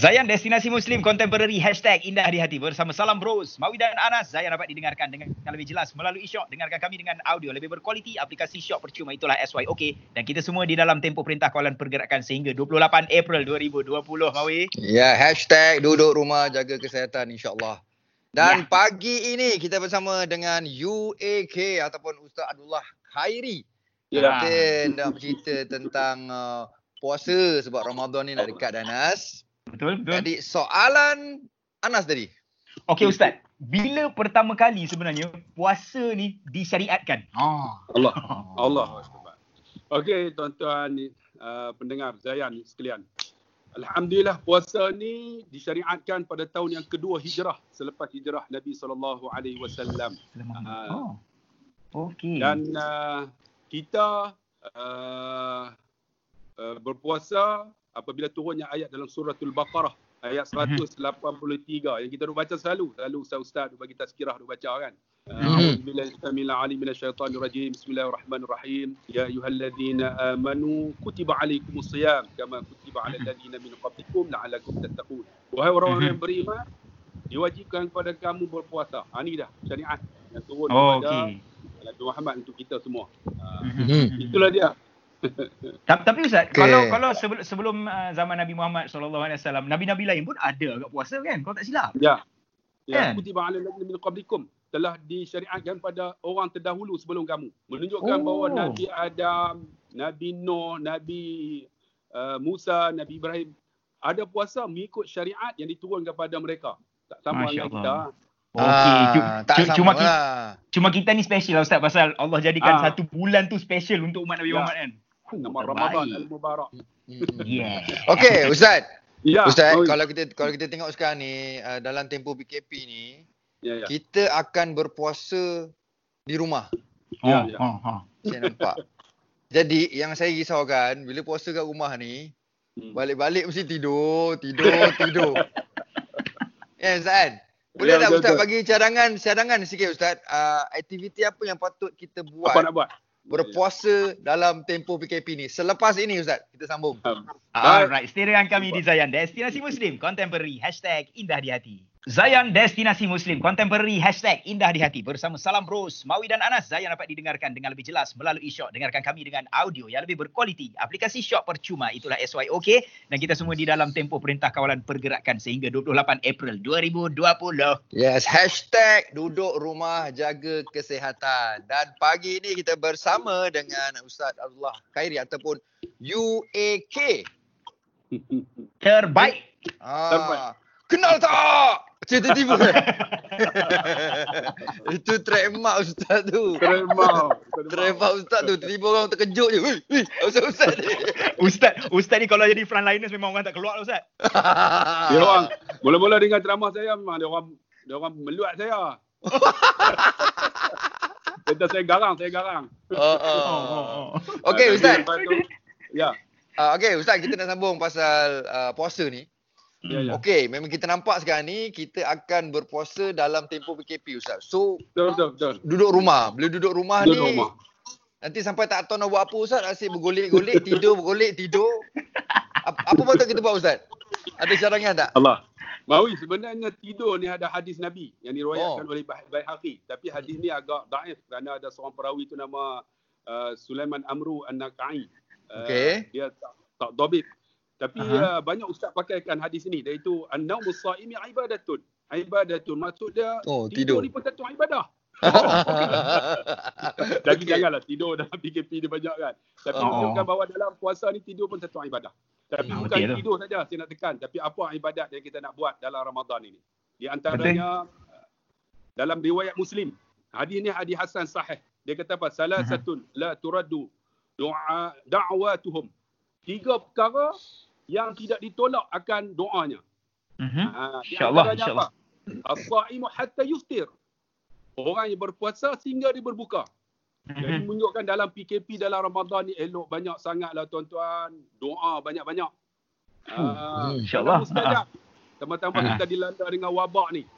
Zayan Destinasi Muslim Contemporary Hashtag Indah di Hati. Bersama Salam Bros Mawi dan Anas. Zayan dapat didengarkan dengan lebih jelas Melalui Syok. Dengarkan kami dengan audio Lebih berkualiti. Aplikasi Syok percuma itulah SYOK Dan kita semua di dalam tempoh perintah kawalan pergerakan Sehingga 28 April 2020 Mawi. Ya hashtag duduk rumah jaga kesihatan insyaAllah. Dan Ya. pagi ini kita bersama dengan UAK Ataupun Ustaz Abdullah Khairi. Ya. Kita nak bercerita tentang uh, puasa Sebab Ramadan ni nak dekat Danas Betul betul Jadi soalan Anas tadi Okey Ustaz Bila pertama kali sebenarnya Puasa ni disyariatkan Ah. Allah. Allah. Okey tuan-tuan uh, pendengar Zayan sekalian. Alhamdulillah puasa ni disyariatkan pada tahun yang kedua hijrah selepas hijrah Nabi sallallahu alaihi wasallam. Ah. Oh. Okey Dan uh, kita uh, uh, berpuasa apabila turunnya ayat dalam suratul Baqarah ayat 183 yang kita duk baca selalu. Selalu ustaz-ustaz duk bagi tazkirah duk baca kan. Mhm. Bismillahirrahmanirrahim. Bismillahirrahmanirrahim. Bismillahirrahmanirrahim. Ya ayyuhalladzina amanu kutiba alaikumus siyam kama kutiba alal ladzina min qablikum la'allakum tattaqun. Wahai orang-orang yang beriman, diwajibkan kepada kamu berpuasa. Ha ni dah syariat yang turun Oh, kepada okey. Nabi Muhammad untuk kita semua. Ha, Mhm. itulah dia. Ta- Tapi Ustaz, Okey. kalau kalau sebelum, sebelum uh, zaman Nabi Muhammad SAW, nabi-nabi lain pun ada agak puasa kan? Kalau tak silap. Ya. Ya, Kan? kutiba alal ladzina min qablikum telah disyariatkan pada orang terdahulu sebelum kamu. Menunjukkan Oh. bahawa Nabi Adam, Nabi Nuh, Nabi uh, Musa, Nabi Ibrahim ada puasa mengikut syariat yang diturunkan kepada mereka. Tak sama Masya dengan kita. Okey, Ah, cu- sama cuma kita, lah. cuma kita ni special lah Ustaz pasal Allah jadikan Ah. satu bulan tu special untuk umat Nabi Ya. Muhammad kan. Nama terbaik. Ramadan al-Mubarak. Yeah. Okey Ustaz Ya. Ustaz oh, kalau kita kalau kita tengok sekarang ni uh, dalam tempoh PKP ni ya, ya. kita akan berpuasa di rumah. Oh, Ya, ya. oh, oh. Saya nampak. Jadi yang saya risaukan bila puasa kat rumah ni Hmm. balik-balik mesti tidur, tidur, tidur. Ya Ustaz kan? Boleh Ya, tak Ustaz betul. bagi cadangan cadangan sikit Ustaz uh, aktiviti apa yang patut kita buat Apa nak buat? Berpuasa dalam tempoh PKP ni. Selepas ini Ustaz kita sambung. Alright, stay dengan kami di Zayan Destinasi Muslim Contemporary Hashtag Indah di Hati. Zayan Destinasi Muslim Contemporary Hashtag Indah di Hati. Bersama Salam Bros Mawi dan Anas Zayan dapat didengarkan dengan lebih jelas Melalui Syok Dengarkan kami dengan audio yang lebih berkualiti. Aplikasi Syok percuma Itulah SYOK Dan kita semua di dalam tempoh Perintah Kawalan Pergerakan Sehingga 28 April 2020 Yes, hashtag duduk rumah jaga kesihatan. Dan pagi ini kita bersama dengan Ustaz Abdullah Khairi ataupun UAK. Terbaik Terbaik. Ah, kenal tak? Cerita tiba. Itu trademark Ustaz tu. Terima. Trademark Ustaz tu. Tiba-tiba orang terkejut je. Wih, wih, Ustaz Ustaz ni. Ustaz Ustaz ni kalau jadi frontliners Memang orang tak keluar lah Ustaz Dia orang mula-mula dengar ceramah saya memang dia orang dia orang meluat saya. Kata saya garang, saya garang. Oh, oh, oh. oh, oh. Okey Ustaz. Ya. Uh, Okey Ustaz kita nak sambung pasal uh, puasa ni. Ya, ya. Okey, memang kita nampak sekarang ni kita akan berpuasa dalam tempoh PKP Ustaz. So Betul, betul, betul. duduk rumah. Bila duduk rumah Duduk ni rumah. nanti sampai tak tahu nak buat apa Ustaz, asyik bergolek-golek, tidur, bergolek, tidur. Apa, apa patut kita buat Ustaz? Ada cadangan tak? Allah. Mawi sebenarnya tidur ni ada hadis Nabi yang diriwayatkan Oh. oleh Baihaqi. Tapi hadis ni agak daif kerana ada seorang perawi tu nama uh, Sulaiman Amru An-Naqai. Uh, Okey. Dia tak, tak dobit. Tapi Aha. uh, banyak ustaz pakaikan hadis ini iaitu an-naumus saimi ibadatun. Ibadatun maksud dia Oh, tidur tidur. ni pun satu ibadah. Jadi Okey. janganlah tidur dalam PKP dia banyak kan. Tapi Oh. menunjukkan bahawa dalam puasa ni tidur pun satu ibadah. Tapi Hmm, bukan betul tidur saja saya nak tekan. Tapi apa ibadat yang kita nak buat dalam Ramadan ini. Di antaranya uh, dalam riwayat Muslim. Hadis ni hadis Hasan sahih. Dia kata apa? Salah satu la turaddu doa da'watuhum. Tiga perkara yang tidak ditolak akan doanya. Mhm. Ha, InsyaAllah, insyaAllah. As-sa'imu hatta yuftir. Orang yang berpuasa sehingga dia berbuka. Jadi Mhm. menunjukkan dalam PKP dalam Ramadan ni elok banyak sangatlah tuan-tuan. Doa banyak-banyak. Ah, Hmm, insyaAllah. mustajab. Tama-tama Ah. kita dilanda dengan wabak ni.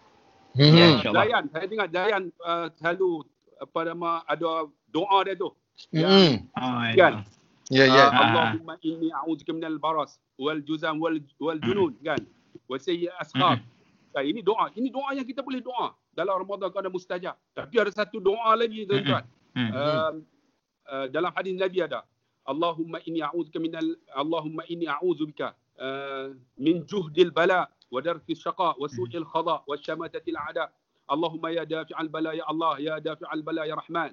Ya, Hmm. Dayan, saya dengar Dayan uh, selalu apa nama ada doa dia tu. Hmm. Oh. Ah, Allahumma inni a'udzubika minal baras wal juzam wal wal junun kan. wa sayyi ashab. Nah, ini doa. Ini doa yang kita boleh doa dalam Ramadan kerana mustajab. Tapi ada satu doa lagi tuan-tuan. Hmm. Um, uh, dalam hadis Nabi ada Allahumma inni a'udzubika minal Allahumma inni a'udzubika uh, min juhdil bala wa darkis syaqa wa su'il khada wa syamatatil a'da. Allahumma ya dafi'al bala ya Allah ya dafi'al bala ya Rahman.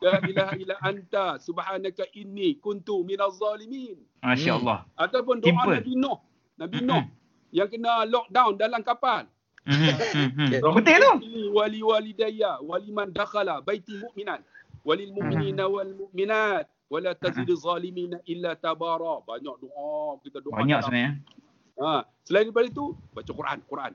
la ilaha illa anta subhanaka inni kuntu minaz zalimin Masya Allah. ataupun doa Simple. Nabi Nuh Nabi. Nuh yang kena lockdown dalam kapal Mhm, mhm. Okay. Betul tu. wali walidayya waliman dakhala baiti mu'minan walil mu'minina wal mu'minat wala tazid zalimina illa tabara banyak doa kita doa Banyak sebenarnya. ha selain daripada itu baca Quran Quran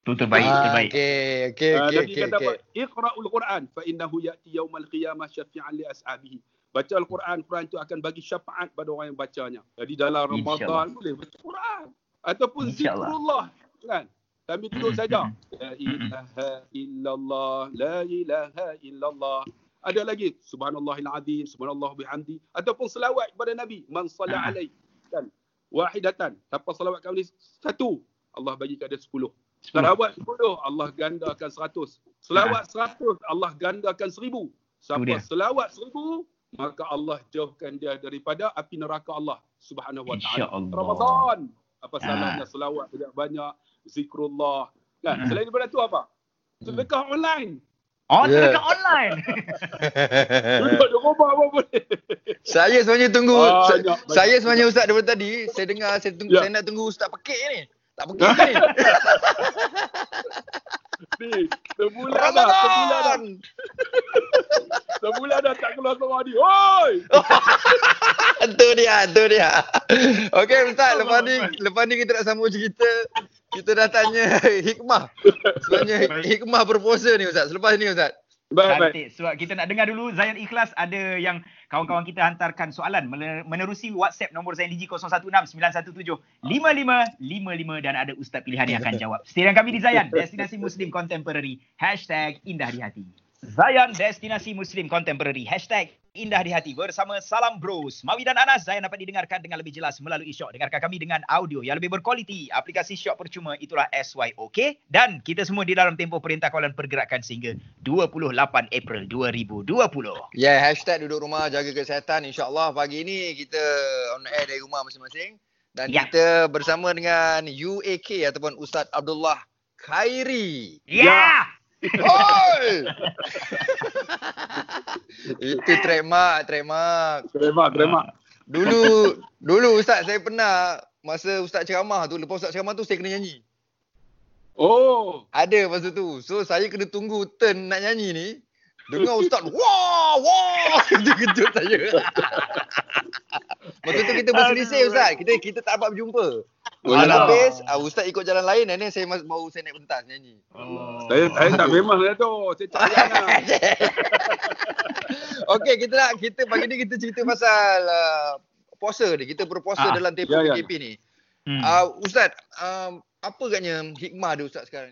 Tu terbaik, Ah, terbaik. Okey, okey, Ah, okey, Nabi okey. kata apa? okey. iqra'ul Quran fa innahu ya'ti yaumal qiyamah syafi'an li ashabihi baca Al-Quran Quran itu akan bagi syafaat pada orang yang bacanya. Jadi dalam. Ramadan boleh baca Quran ataupun zikrullah kan? Duduk Mm-mm, saja la ilaha illallah la ilaha illallah. Ada lagi? Subhanallahil azim subhanallah bihamdi. Ataupun selawat kepada nabi man salla Ah. alaihi kan? Wahidatan. Siapa selawat kau ni satu. Allah bagi kepada 10 Sepuluh. Selawat 10 Allah gandakan 100 selawat 100 Allah gandakan 1000 siapa selawat 1000 maka Allah jauhkan dia daripada api neraka Allah Subhanahu wa taala. Ramadan apa Ah. salahnya selawat banyak-banyak zikrullah kan Mm. selain daripada tu apa sedekah online Oh, Yeah. dekat online. duduk di rumah apa boleh Saya sebenarnya tunggu Banyak, sa- banyak. saya sebenarnya ustaz daripada tadi saya dengar saya tunggu Ya. saya nak tunggu ustaz pekik ni. Tak pekik ni. ni sebulan dah sebulan dah sebulan dah tak keluar seorang ni oi tu dia, tu dia. Okey ustaz, lepas ni lepas ni kita nak sambung cerita. Kita dah tanya hikmah. Sebenarnya hikmah berpuasa ni ustaz. Selepas ni ustaz. Baik baik Cantik. Sebab kita nak dengar dulu Zayan Ikhlas ada yang kawan-kawan kita hantarkan soalan menerusi WhatsApp nombor Zayan Digi 0169175555 dan ada ustaz pilihan yang akan jawab. Setiap kami di Zayan, Destinasi Muslim Contemporary, hashtag Indah di Hati. Zayan Destinasi Muslim Contemporary, hashtag Indah di Hati bersama Salam Bros. Mawi dan Anas, Zayan dapat didengarkan dengan lebih jelas melalui Shock. Dengarkan kami dengan audio yang lebih berkualiti. Aplikasi Shock percuma itulah SYOK. Dan kita semua di dalam tempoh Perintah Kawalan Pergerakan sehingga 28 April 2020. Ya, yeah, hashtag duduk rumah jaga kesihatan. InsyaAllah pagi ni kita on air dari rumah masing-masing. Dan Ya. kita bersama dengan UAK ataupun Ustaz Abdullah Khairi. Ya! Yeah! Oi! Itu trademark, trademark. terima terima Dulu dulu Ustaz saya pernah masa Ustaz ceramah tu, lepas Ustaz ceramah tu saya kena nyanyi. oh Ada masa tu. So saya kena tunggu turn nak nyanyi ni. Dengar Ustaz, wah, wah, kejut-kejut saya. Masa tu kita berselisih Ustaz. Kita kita tak dapat berjumpa. Oh, alah. habis, uh, Ustaz ikut jalan lain dan saya mas- baru saya naik pentas nyanyi. Oh. saya saya tak memang lah tu saya tak nak Okey, kita nak kita pagi ni kita cerita pasal uh, puasa ni. Kita berpuasa Ah, dalam tempoh ya, ya. PKP ni. Hmm. Uh, Ustaz, um, apa agaknya hikmah dia Ustaz sekarang ni?